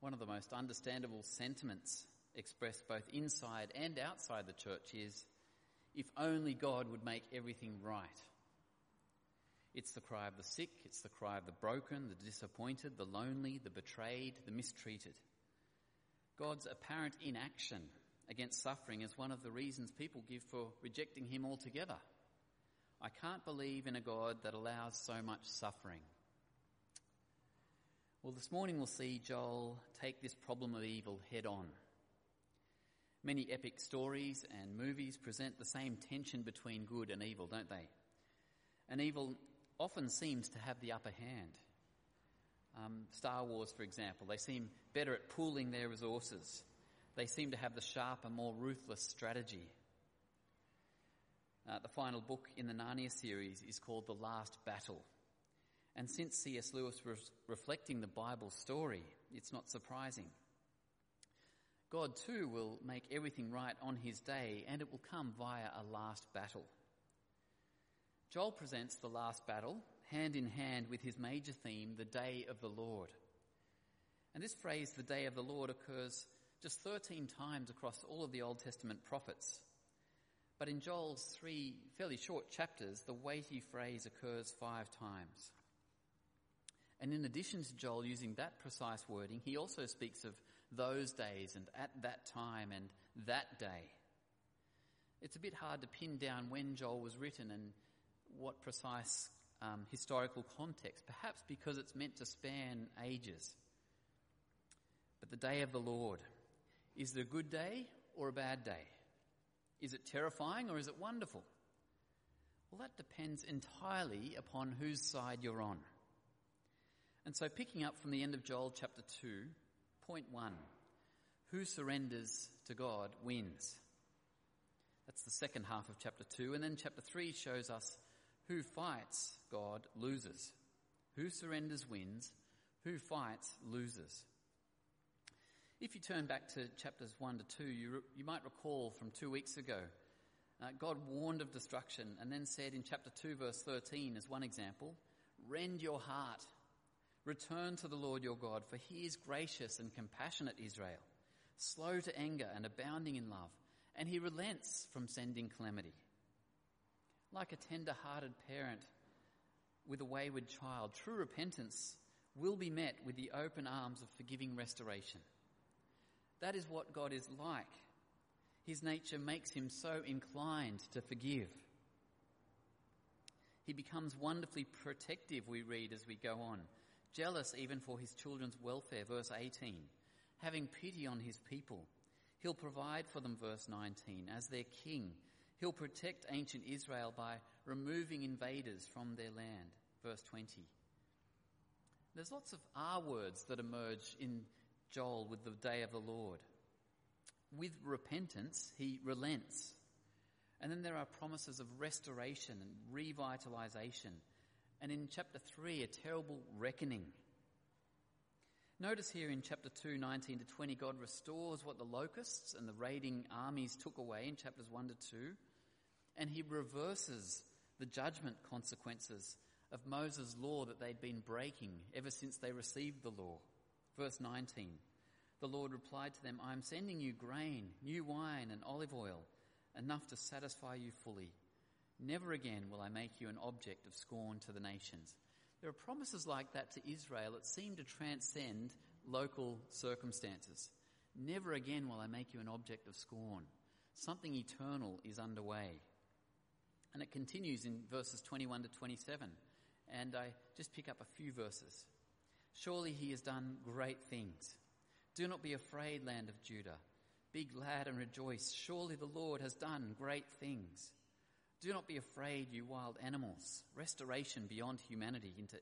One of the most understandable sentiments expressed both inside and outside the church is, if only God would make everything right. It's the cry of the sick, it's the cry of the broken, the disappointed, the lonely, the betrayed, the mistreated. God's apparent inaction against suffering is one of the reasons people give for rejecting Him altogether. I can't believe in a God that allows so much suffering. Well, this morning we'll see Joel take this problem of evil head on. Many epic stories and movies present the same tension between good and evil, don't they? And evil often seems to have the upper hand. Um, Star Wars, for example, they seem better at pooling their resources. They seem to have the sharper, more ruthless strategy. Uh, the final book in the Narnia series is called The Last Battle. And since C.S. Lewis was reflecting the Bible story, it's not surprising. God too will make everything right on his day, and it will come via a last battle. Joel presents the last battle hand in hand with his major theme, the day of the Lord. And this phrase, the day of the Lord, occurs just 13 times across all of the Old Testament prophets. But in Joel's three fairly short chapters, the weighty phrase occurs five times. And in addition to Joel using that precise wording, he also speaks of those days and at that time and that day. It's a bit hard to pin down when Joel was written and what precise um, historical context, perhaps because it's meant to span ages. But the day of the Lord, is it a good day or a bad day? Is it terrifying or is it wonderful? Well, that depends entirely upon whose side you're on. And so, picking up from the end of Joel chapter 2, point 1 Who surrenders to God wins. That's the second half of chapter 2. And then chapter 3 shows us who fights, God loses. Who surrenders wins. Who fights loses. If you turn back to chapters 1 to 2, you, you might recall from two weeks ago, uh, God warned of destruction and then said in chapter 2 verse 13 as one example, rend your heart, return to the Lord your God, for he is gracious and compassionate Israel, slow to anger and abounding in love, and he relents from sending calamity. Like a tender hearted parent with a wayward child, true repentance will be met with the open arms of forgiving restoration. That is what God is like. His nature makes him so inclined to forgive. He becomes wonderfully protective, we read as we go on, jealous even for his children's welfare, verse 18, having pity on his people. He'll provide for them, verse 19, as their king He'll protect ancient Israel by removing invaders from their land. Verse 20. There's lots of R words that emerge in Joel with the day of the Lord. With repentance, he relents. And then there are promises of restoration and revitalization. And in chapter 3, a terrible reckoning. Notice here in chapter 2, 19 to 20, God restores what the locusts and the raiding armies took away in chapters 1 to 2 and he reverses the judgment consequences of Moses' law that they'd been breaking ever since they received the law. Verse 19. The Lord replied to them, I am sending you grain, new wine, and olive oil, enough to satisfy you fully. Never again will I make you an object of scorn to the nations. There are promises like that to Israel that seem to transcend local circumstances. Never again will I make you an object of scorn. Something eternal is underway. And it continues in verses 21 to 27. And I just pick up a few verses. Surely he has done great things. Do not be afraid, land of Judah. Be glad and rejoice. Surely the Lord has done great things. Do not be afraid, you wild animals. Restoration beyond humanity into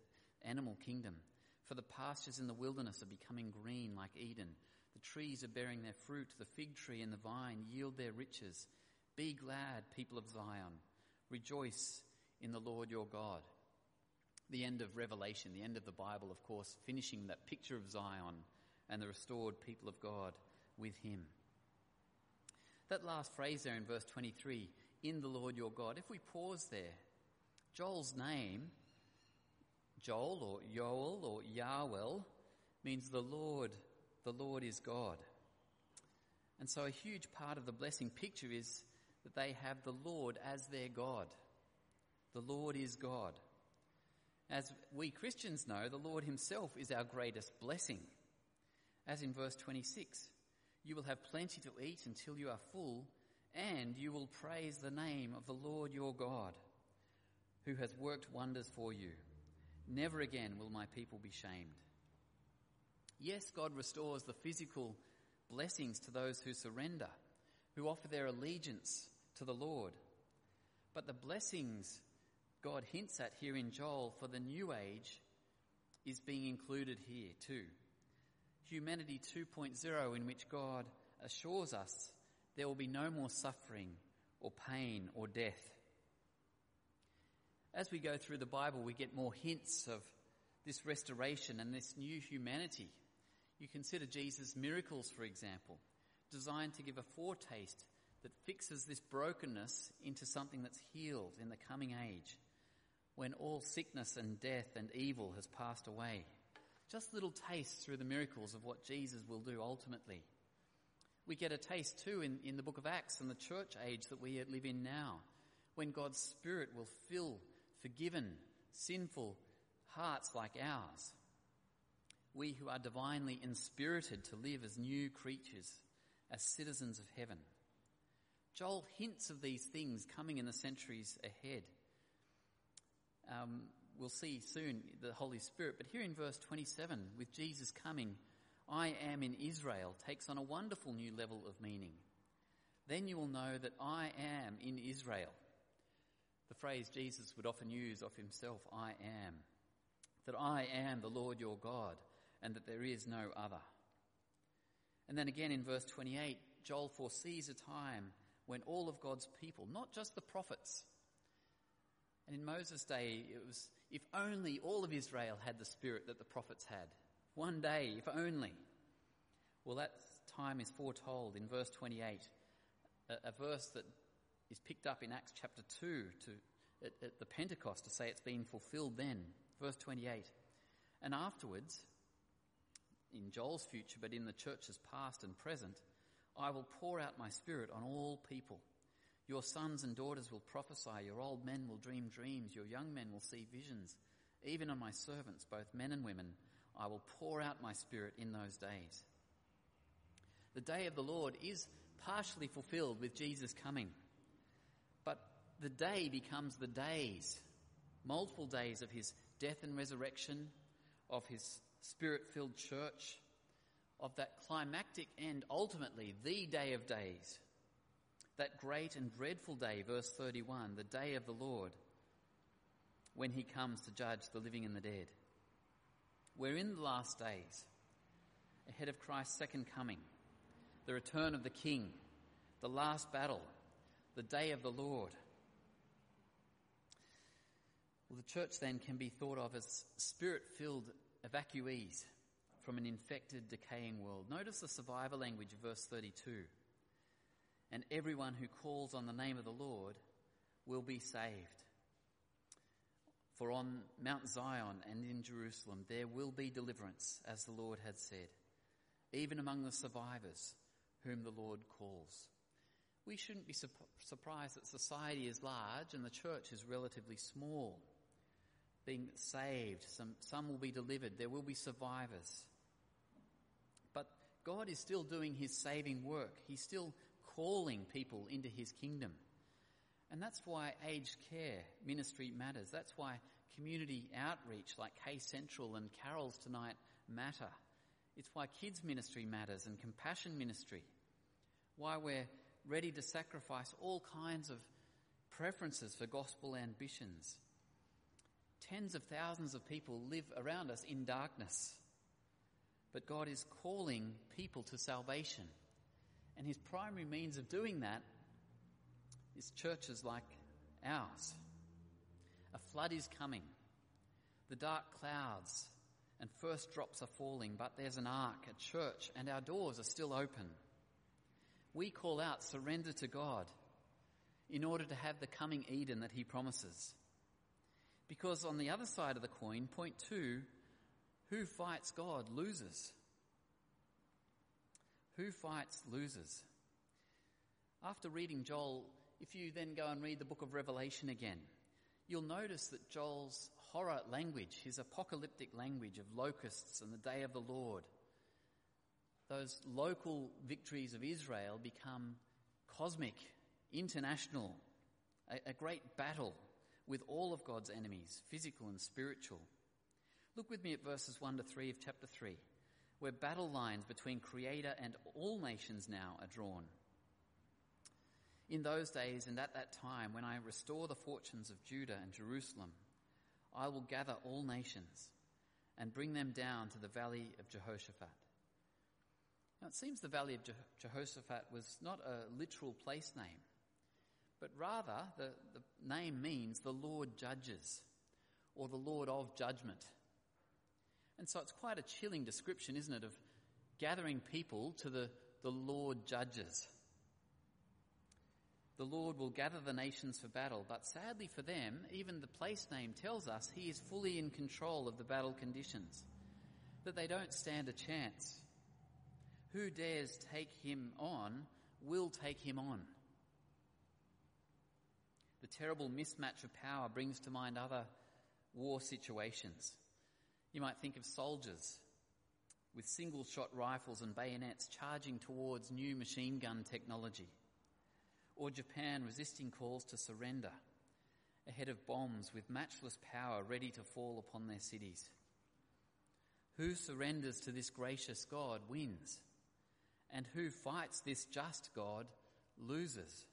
animal kingdom. For the pastures in the wilderness are becoming green like Eden. The trees are bearing their fruit. The fig tree and the vine yield their riches. Be glad, people of Zion. Rejoice in the Lord your God. The end of Revelation, the end of the Bible, of course, finishing that picture of Zion and the restored people of God with him. That last phrase there in verse 23, in the Lord your God, if we pause there, Joel's name, Joel or Joel or Yahweh, means the Lord, the Lord is God. And so a huge part of the blessing picture is that they have the Lord as their God. The Lord is God. As we Christians know, the Lord Himself is our greatest blessing. As in verse 26, you will have plenty to eat until you are full, and you will praise the name of the Lord your God, who has worked wonders for you. Never again will my people be shamed. Yes, God restores the physical blessings to those who surrender, who offer their allegiance to the Lord. But the blessings God hints at here in Joel for the new age is being included here too. Humanity 2.0 in which God assures us there will be no more suffering or pain or death. As we go through the Bible, we get more hints of this restoration and this new humanity. You consider Jesus' miracles, for example, designed to give a foretaste that fixes this brokenness into something that's healed in the coming age when all sickness and death and evil has passed away. Just little tastes through the miracles of what Jesus will do ultimately. We get a taste too in, in the book of Acts and the church age that we live in now, when God's Spirit will fill forgiven, sinful hearts like ours. We who are divinely inspirited to live as new creatures, as citizens of heaven. Joel hints of these things coming in the centuries ahead. Um, we'll see soon the Holy Spirit, but here in verse 27, with Jesus coming, I am in Israel takes on a wonderful new level of meaning. Then you will know that I am in Israel. The phrase Jesus would often use of himself, I am. That I am the Lord your God, and that there is no other. And then again in verse 28, Joel foresees a time when all of God's people, not just the prophets, and in Moses' day, it was if only all of Israel had the spirit that the prophets had. One day, if only. Well, that time is foretold in verse 28, a, a verse that is picked up in Acts chapter 2 to, at, at the Pentecost to say it's been fulfilled then. Verse 28. And afterwards, in Joel's future, but in the church's past and present, I will pour out my spirit on all people. Your sons and daughters will prophesy, your old men will dream dreams, your young men will see visions. Even on my servants, both men and women, I will pour out my spirit in those days. The day of the Lord is partially fulfilled with Jesus coming. But the day becomes the days, multiple days of his death and resurrection, of his spirit filled church, of that climactic end, ultimately, the day of days that great and dreadful day, verse 31, the day of the Lord, when he comes to judge the living and the dead. We're in the last days, ahead of Christ's second coming, the return of the King, the last battle, the day of the Lord. Well, the church then can be thought of as spirit filled evacuees from an infected, decaying world. Notice the survivor language of verse 32 and everyone who calls on the name of the Lord will be saved. For on Mount Zion and in Jerusalem there will be deliverance, as the Lord had said, even among the survivors whom the Lord calls. We shouldn't be su- surprised that society is large and the church is relatively small. Being saved, some, some will be delivered, there will be survivors. But God is still doing his saving work. He's still calling people into his kingdom. And that's why aged care ministry matters. That's why community outreach like K Central and Carols Tonight matter. It's why kids ministry matters and compassion ministry. Why we're ready to sacrifice all kinds of preferences for gospel ambitions. Tens of thousands of people live around us in darkness. But God is calling people to salvation. And his primary means of doing that is churches like ours. A flood is coming. The dark clouds and first drops are falling, but there's an ark, a church, and our doors are still open. We call out surrender to God in order to have the coming Eden that he promises. Because on the other side of the coin, point two, who fights God loses. Who fights loses. After reading Joel, if you then go and read the book of Revelation again, you'll notice that Joel's horror language, his apocalyptic language of locusts and the day of the Lord, those local victories of Israel become cosmic, international, a, a great battle with all of God's enemies, physical and spiritual. Look with me at verses 1 to 3 of chapter 3, where battle lines between Creator and all nations now are drawn. In those days and at that time, when I restore the fortunes of Judah and Jerusalem, I will gather all nations and bring them down to the valley of Jehoshaphat. Now, it seems the valley of Jehoshaphat was not a literal place name, but rather the, the name means the Lord judges or the Lord of judgment. And so it's quite a chilling description, isn't it, of gathering people to the, the Lord judges. The Lord will gather the nations for battle, but sadly for them, even the place name tells us he is fully in control of the battle conditions, that they don't stand a chance. Who dares take him on will take him on. The terrible mismatch of power brings to mind other war situations. You might think of soldiers with single shot rifles and bayonets charging towards new machine gun technology or Japan resisting calls to surrender ahead of bombs with matchless power ready to fall upon their cities. Who surrenders to this gracious God wins, and who fights this just God loses.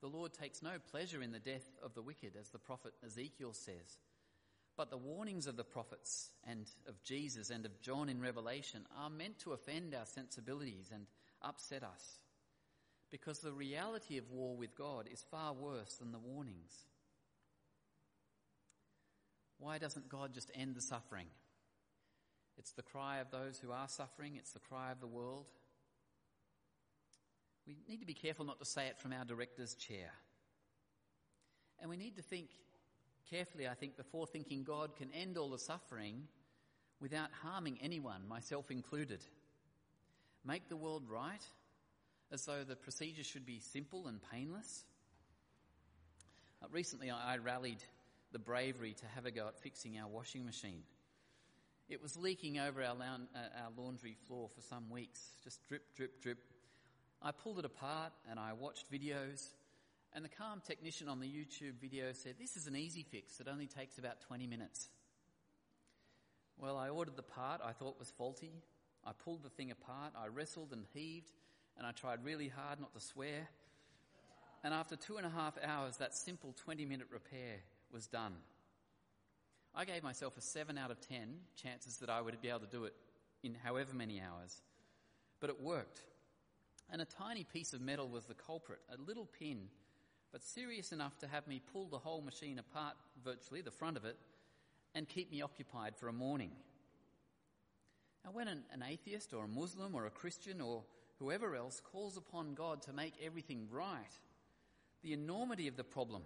The Lord takes no pleasure in the death of the wicked, as the prophet Ezekiel says. But the warnings of the prophets and of Jesus and of John in Revelation are meant to offend our sensibilities and upset us because the reality of war with God is far worse than the warnings. Why doesn't God just end the suffering? It's the cry of those who are suffering, it's the cry of the world. We need to be careful not to say it from our director's chair. And we need to think carefully, I think, before thinking God can end all the suffering without harming anyone, myself included. Make the world right as though the procedure should be simple and painless. Uh, recently, I rallied the bravery to have a go at fixing our washing machine. It was leaking over our, uh, our laundry floor for some weeks, just drip, drip, drip. I pulled it apart and I watched videos, and the calm technician on the YouTube video said, This is an easy fix, it only takes about 20 minutes. Well, I ordered the part I thought was faulty. I pulled the thing apart, I wrestled and heaved, and I tried really hard not to swear. And after two and a half hours, that simple 20 minute repair was done. I gave myself a 7 out of 10 chances that I would be able to do it in however many hours. But it worked. And a tiny piece of metal was the culprit, a little pin, but serious enough to have me pull the whole machine apart, virtually, the front of it, and keep me occupied for a morning. Now, when an, an atheist or a Muslim or a Christian or whoever else calls upon God to make everything right, the enormity of the problem,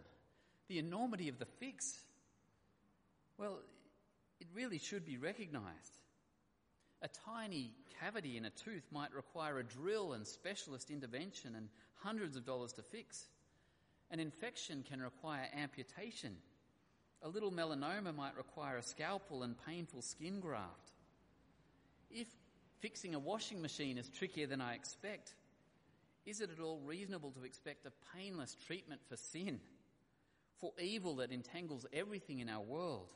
the enormity of the fix, well, it really should be recognized. A tiny cavity in a tooth might require a drill and specialist intervention and hundreds of dollars to fix. An infection can require amputation. A little melanoma might require a scalpel and painful skin graft. If fixing a washing machine is trickier than I expect, is it at all reasonable to expect a painless treatment for sin, for evil that entangles everything in our world?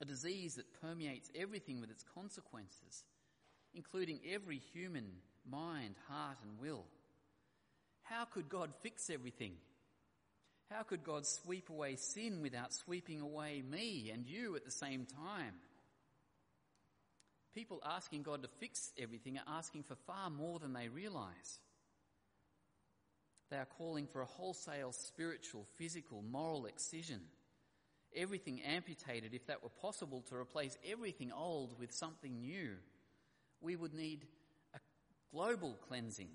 A disease that permeates everything with its consequences, including every human mind, heart, and will. How could God fix everything? How could God sweep away sin without sweeping away me and you at the same time? People asking God to fix everything are asking for far more than they realize. They are calling for a wholesale spiritual, physical, moral excision. Everything amputated, if that were possible, to replace everything old with something new. We would need a global cleansing.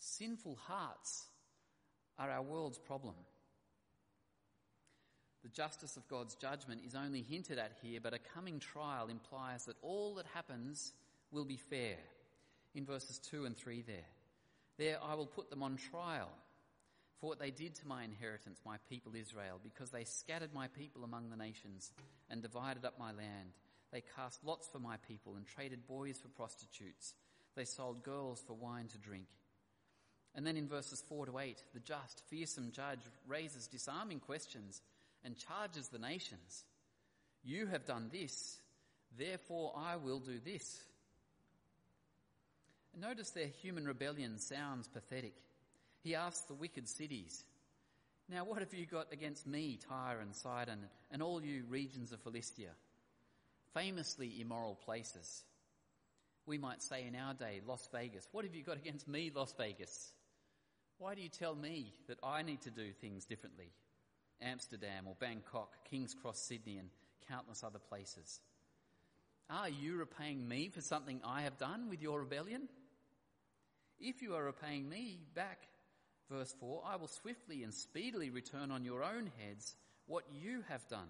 Sinful hearts are our world's problem. The justice of God's judgment is only hinted at here, but a coming trial implies that all that happens will be fair. In verses 2 and 3 there. There I will put them on trial for what they did to my inheritance, my people Israel, because they scattered my people among the nations and divided up my land. They cast lots for my people and traded boys for prostitutes. They sold girls for wine to drink. And then in verses 4 to 8, the just, fearsome judge raises disarming questions and charges the nations. You have done this, therefore I will do this. And notice their human rebellion sounds pathetic. He asks the wicked cities, Now what have you got against me, Tyre and Sidon, and all you regions of Philistia? Famously immoral places. We might say in our day, Las Vegas. What have you got against me, Las Vegas? Why do you tell me that I need to do things differently? Amsterdam or Bangkok, King's Cross, Sydney, and countless other places. Are you repaying me for something I have done with your rebellion? If you are repaying me back Verse 4 I will swiftly and speedily return on your own heads what you have done.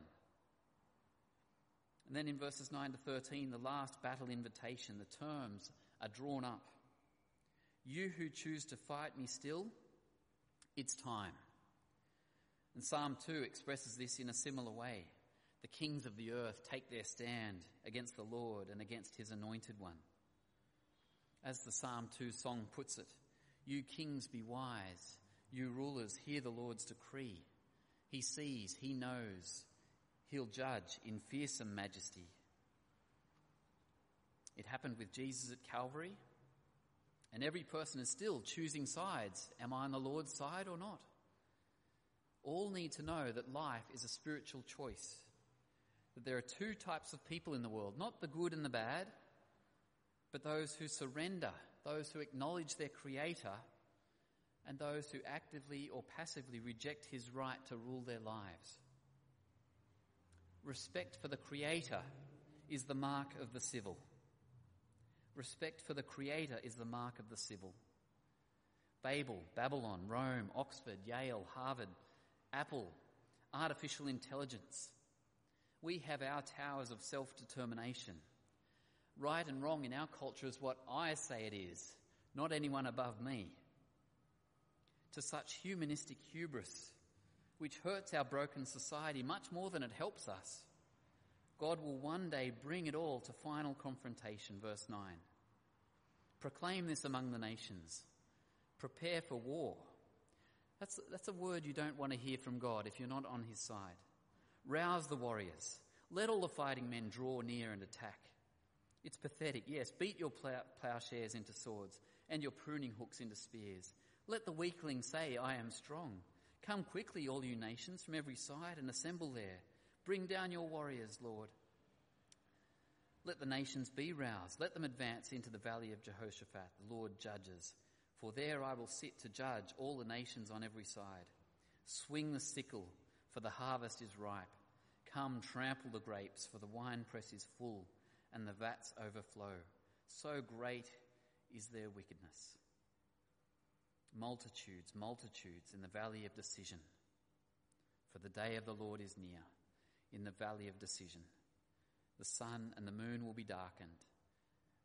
And then in verses 9 to 13, the last battle invitation, the terms are drawn up. You who choose to fight me still, it's time. And Psalm 2 expresses this in a similar way. The kings of the earth take their stand against the Lord and against his anointed one. As the Psalm 2 song puts it, you kings be wise. You rulers hear the Lord's decree. He sees, he knows. He'll judge in fearsome majesty. It happened with Jesus at Calvary. And every person is still choosing sides. Am I on the Lord's side or not? All need to know that life is a spiritual choice. That there are two types of people in the world, not the good and the bad, but those who surrender those who acknowledge their Creator, and those who actively or passively reject His right to rule their lives. Respect for the Creator is the mark of the civil. Respect for the Creator is the mark of the civil. Babel, Babylon, Rome, Oxford, Yale, Harvard, Apple, artificial intelligence. We have our towers of self determination right and wrong in our culture is what I say it is, not anyone above me. To such humanistic hubris, which hurts our broken society much more than it helps us, God will one day bring it all to final confrontation. Verse 9. Proclaim this among the nations. Prepare for war. That's, that's a word you don't want to hear from God if you're not on his side. Rouse the warriors. Let all the fighting men draw near and attack. It's pathetic, yes. Beat your plow- plowshares into swords and your pruning hooks into spears. Let the weakling say, I am strong. Come quickly, all you nations, from every side and assemble there. Bring down your warriors, Lord. Let the nations be roused. Let them advance into the valley of Jehoshaphat, the Lord judges. For there I will sit to judge all the nations on every side. Swing the sickle, for the harvest is ripe. Come, trample the grapes, for the winepress is full and the vats overflow. So great is their wickedness. Multitudes, multitudes in the valley of decision. For the day of the Lord is near, in the valley of decision. The sun and the moon will be darkened,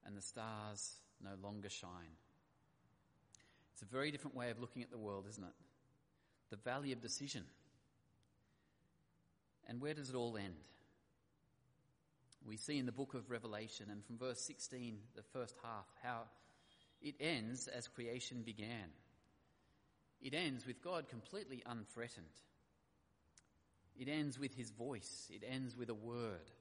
and the stars no longer shine. It's a very different way of looking at the world, isn't it? The valley of decision. And where does it all end? we see in the book of Revelation and from verse 16, the first half, how it ends as creation began. It ends with God completely unthreatened. It ends with his voice. It ends with a word.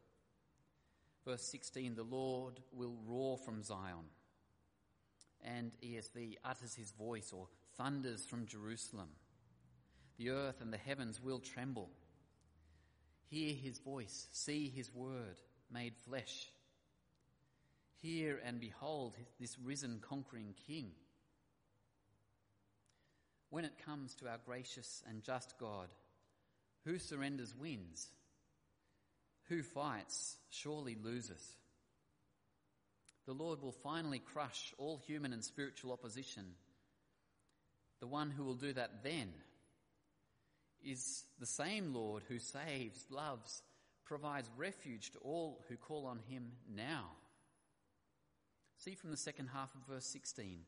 Verse 16, the Lord will roar from Zion. And ESV utters his voice or thunders from Jerusalem. The earth and the heavens will tremble. Hear his voice, see his word made flesh. Hear and behold this risen conquering King. When it comes to our gracious and just God, who surrenders wins. Who fights surely loses. The Lord will finally crush all human and spiritual opposition. The one who will do that then is the same Lord who saves, loves, provides refuge to all who call on him now. See from the second half of verse 16.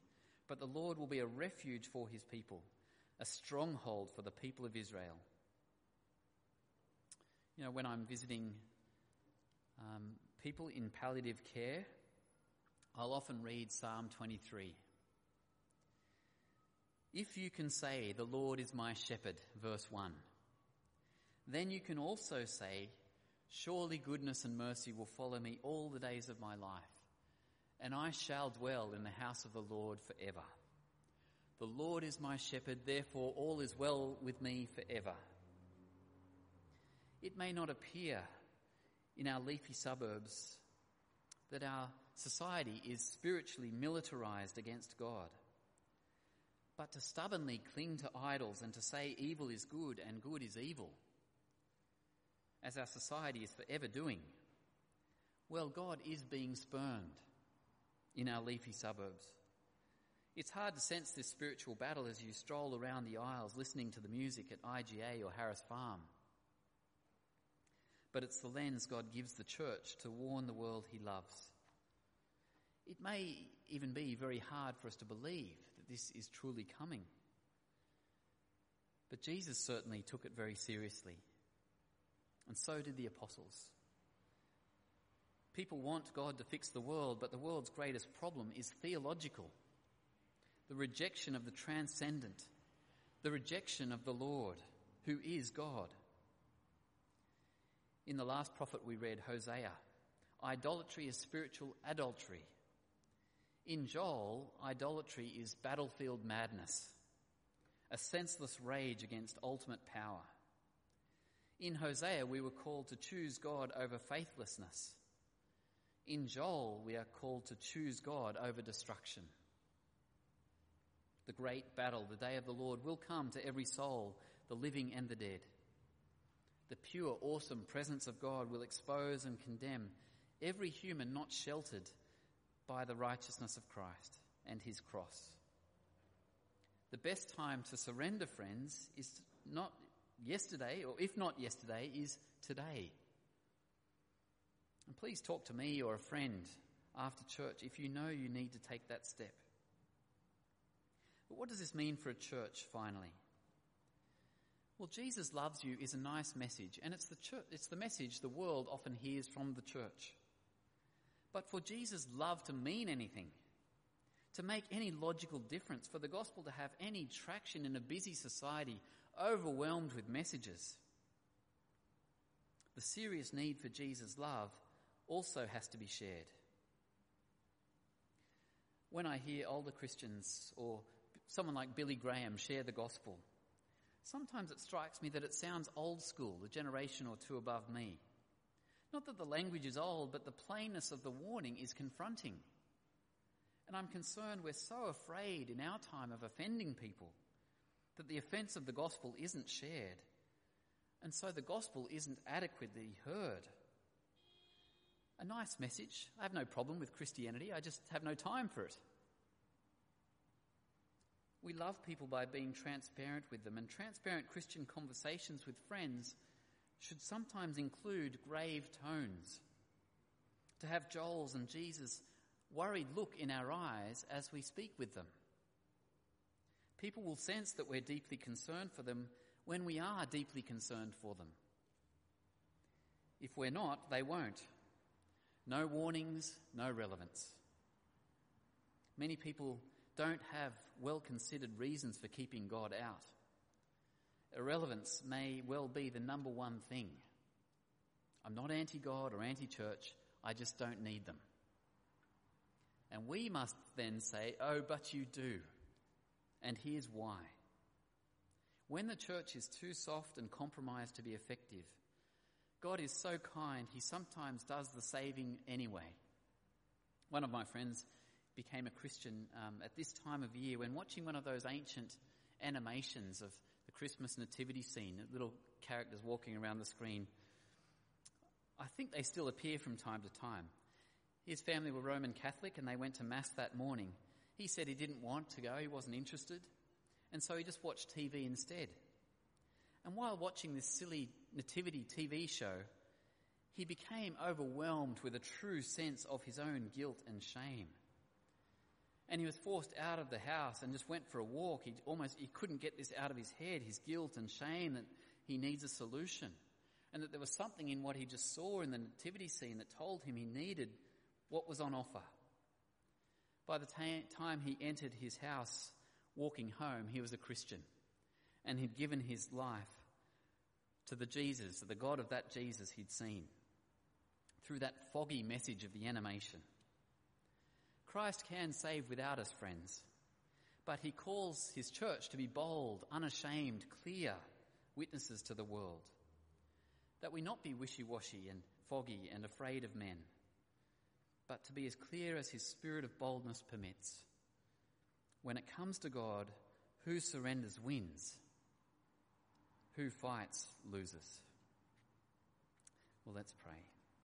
But the Lord will be a refuge for his people, a stronghold for the people of Israel. You know, when I'm visiting um, people in palliative care, I'll often read Psalm 23. If you can say, The Lord is my shepherd, verse 1, then you can also say, Surely goodness and mercy will follow me all the days of my life, and I shall dwell in the house of the Lord forever. The Lord is my shepherd, therefore all is well with me forever. It may not appear in our leafy suburbs that our society is spiritually militarized against God. But to stubbornly cling to idols and to say evil is good and good is evil, as our society is forever doing, well, God is being spurned in our leafy suburbs. It's hard to sense this spiritual battle as you stroll around the aisles listening to the music at IGA or Harris Farm. But it's the lens God gives the church to warn the world he loves. It may even be very hard for us to believe that this is truly coming. But Jesus certainly took it very seriously. And so did the apostles. People want God to fix the world, but the world's greatest problem is theological the rejection of the transcendent, the rejection of the Lord, who is God. In the last prophet we read, Hosea, idolatry is spiritual adultery. In Joel, idolatry is battlefield madness, a senseless rage against ultimate power. In Hosea, we were called to choose God over faithlessness. In Joel, we are called to choose God over destruction. The great battle, the day of the Lord, will come to every soul, the living and the dead. The pure, awesome presence of God will expose and condemn every human not sheltered by the righteousness of Christ and his cross. The best time to surrender, friends, is not yesterday, or if not yesterday, is today. And please talk to me or a friend after church if you know you need to take that step. But what does this mean for a church finally? Well, Jesus loves you is a nice message, and it's the, church, it's the message the world often hears from the church. But for Jesus' love to mean anything, to make any logical difference, for the gospel to have any traction in a busy society overwhelmed with messages, the serious need for Jesus' love also has to be shared. When I hear older Christians or someone like Billy Graham share the gospel, sometimes it strikes me that it sounds old school, a generation or two above me. Not that the language is old, but the plainness of the warning is confronting. And I'm concerned we're so afraid in our time of offending people that the offence of the gospel isn't shared. And so the gospel isn't adequately heard. A nice message. I have no problem with Christianity, I just have no time for it. We love people by being transparent with them, and transparent Christian conversations with friends should sometimes include grave tones. To have Joel's and Jesus' worried look in our eyes as we speak with them. People will sense that we're deeply concerned for them when we are deeply concerned for them. If we're not, they won't. No warnings, no relevance. Many people don't have well considered reasons for keeping God out. Irrelevance may well be the number one thing. I'm not anti God or anti church, I just don't need them. And we must then say, Oh, but you do. And here's why. When the church is too soft and compromised to be effective, God is so kind, he sometimes does the saving anyway. One of my friends became a Christian um, at this time of year when watching one of those ancient animations of the Christmas nativity scene, little characters walking around the screen. I think they still appear from time to time. His family were Roman Catholic and they went to Mass that morning. He said he didn't want to go, he wasn't interested, and so he just watched TV instead. And while watching this silly nativity TV show, he became overwhelmed with a true sense of his own guilt and shame. And he was forced out of the house and just went for a walk. He almost, he couldn't get this out of his head, his guilt and shame that he needs a solution. And that there was something in what he just saw in the nativity scene that told him he needed what was on offer. By the time he entered his house walking home, he was a Christian and he'd given his life to the Jesus, to the God of that Jesus he'd seen through that foggy message of the animation. Christ can save without us, friends, but he calls his church to be bold, unashamed, clear witnesses to the world. That we not be wishy washy and foggy and afraid of men, but to be as clear as his spirit of boldness permits. When it comes to God, who surrenders wins, who fights loses. Well, let's pray.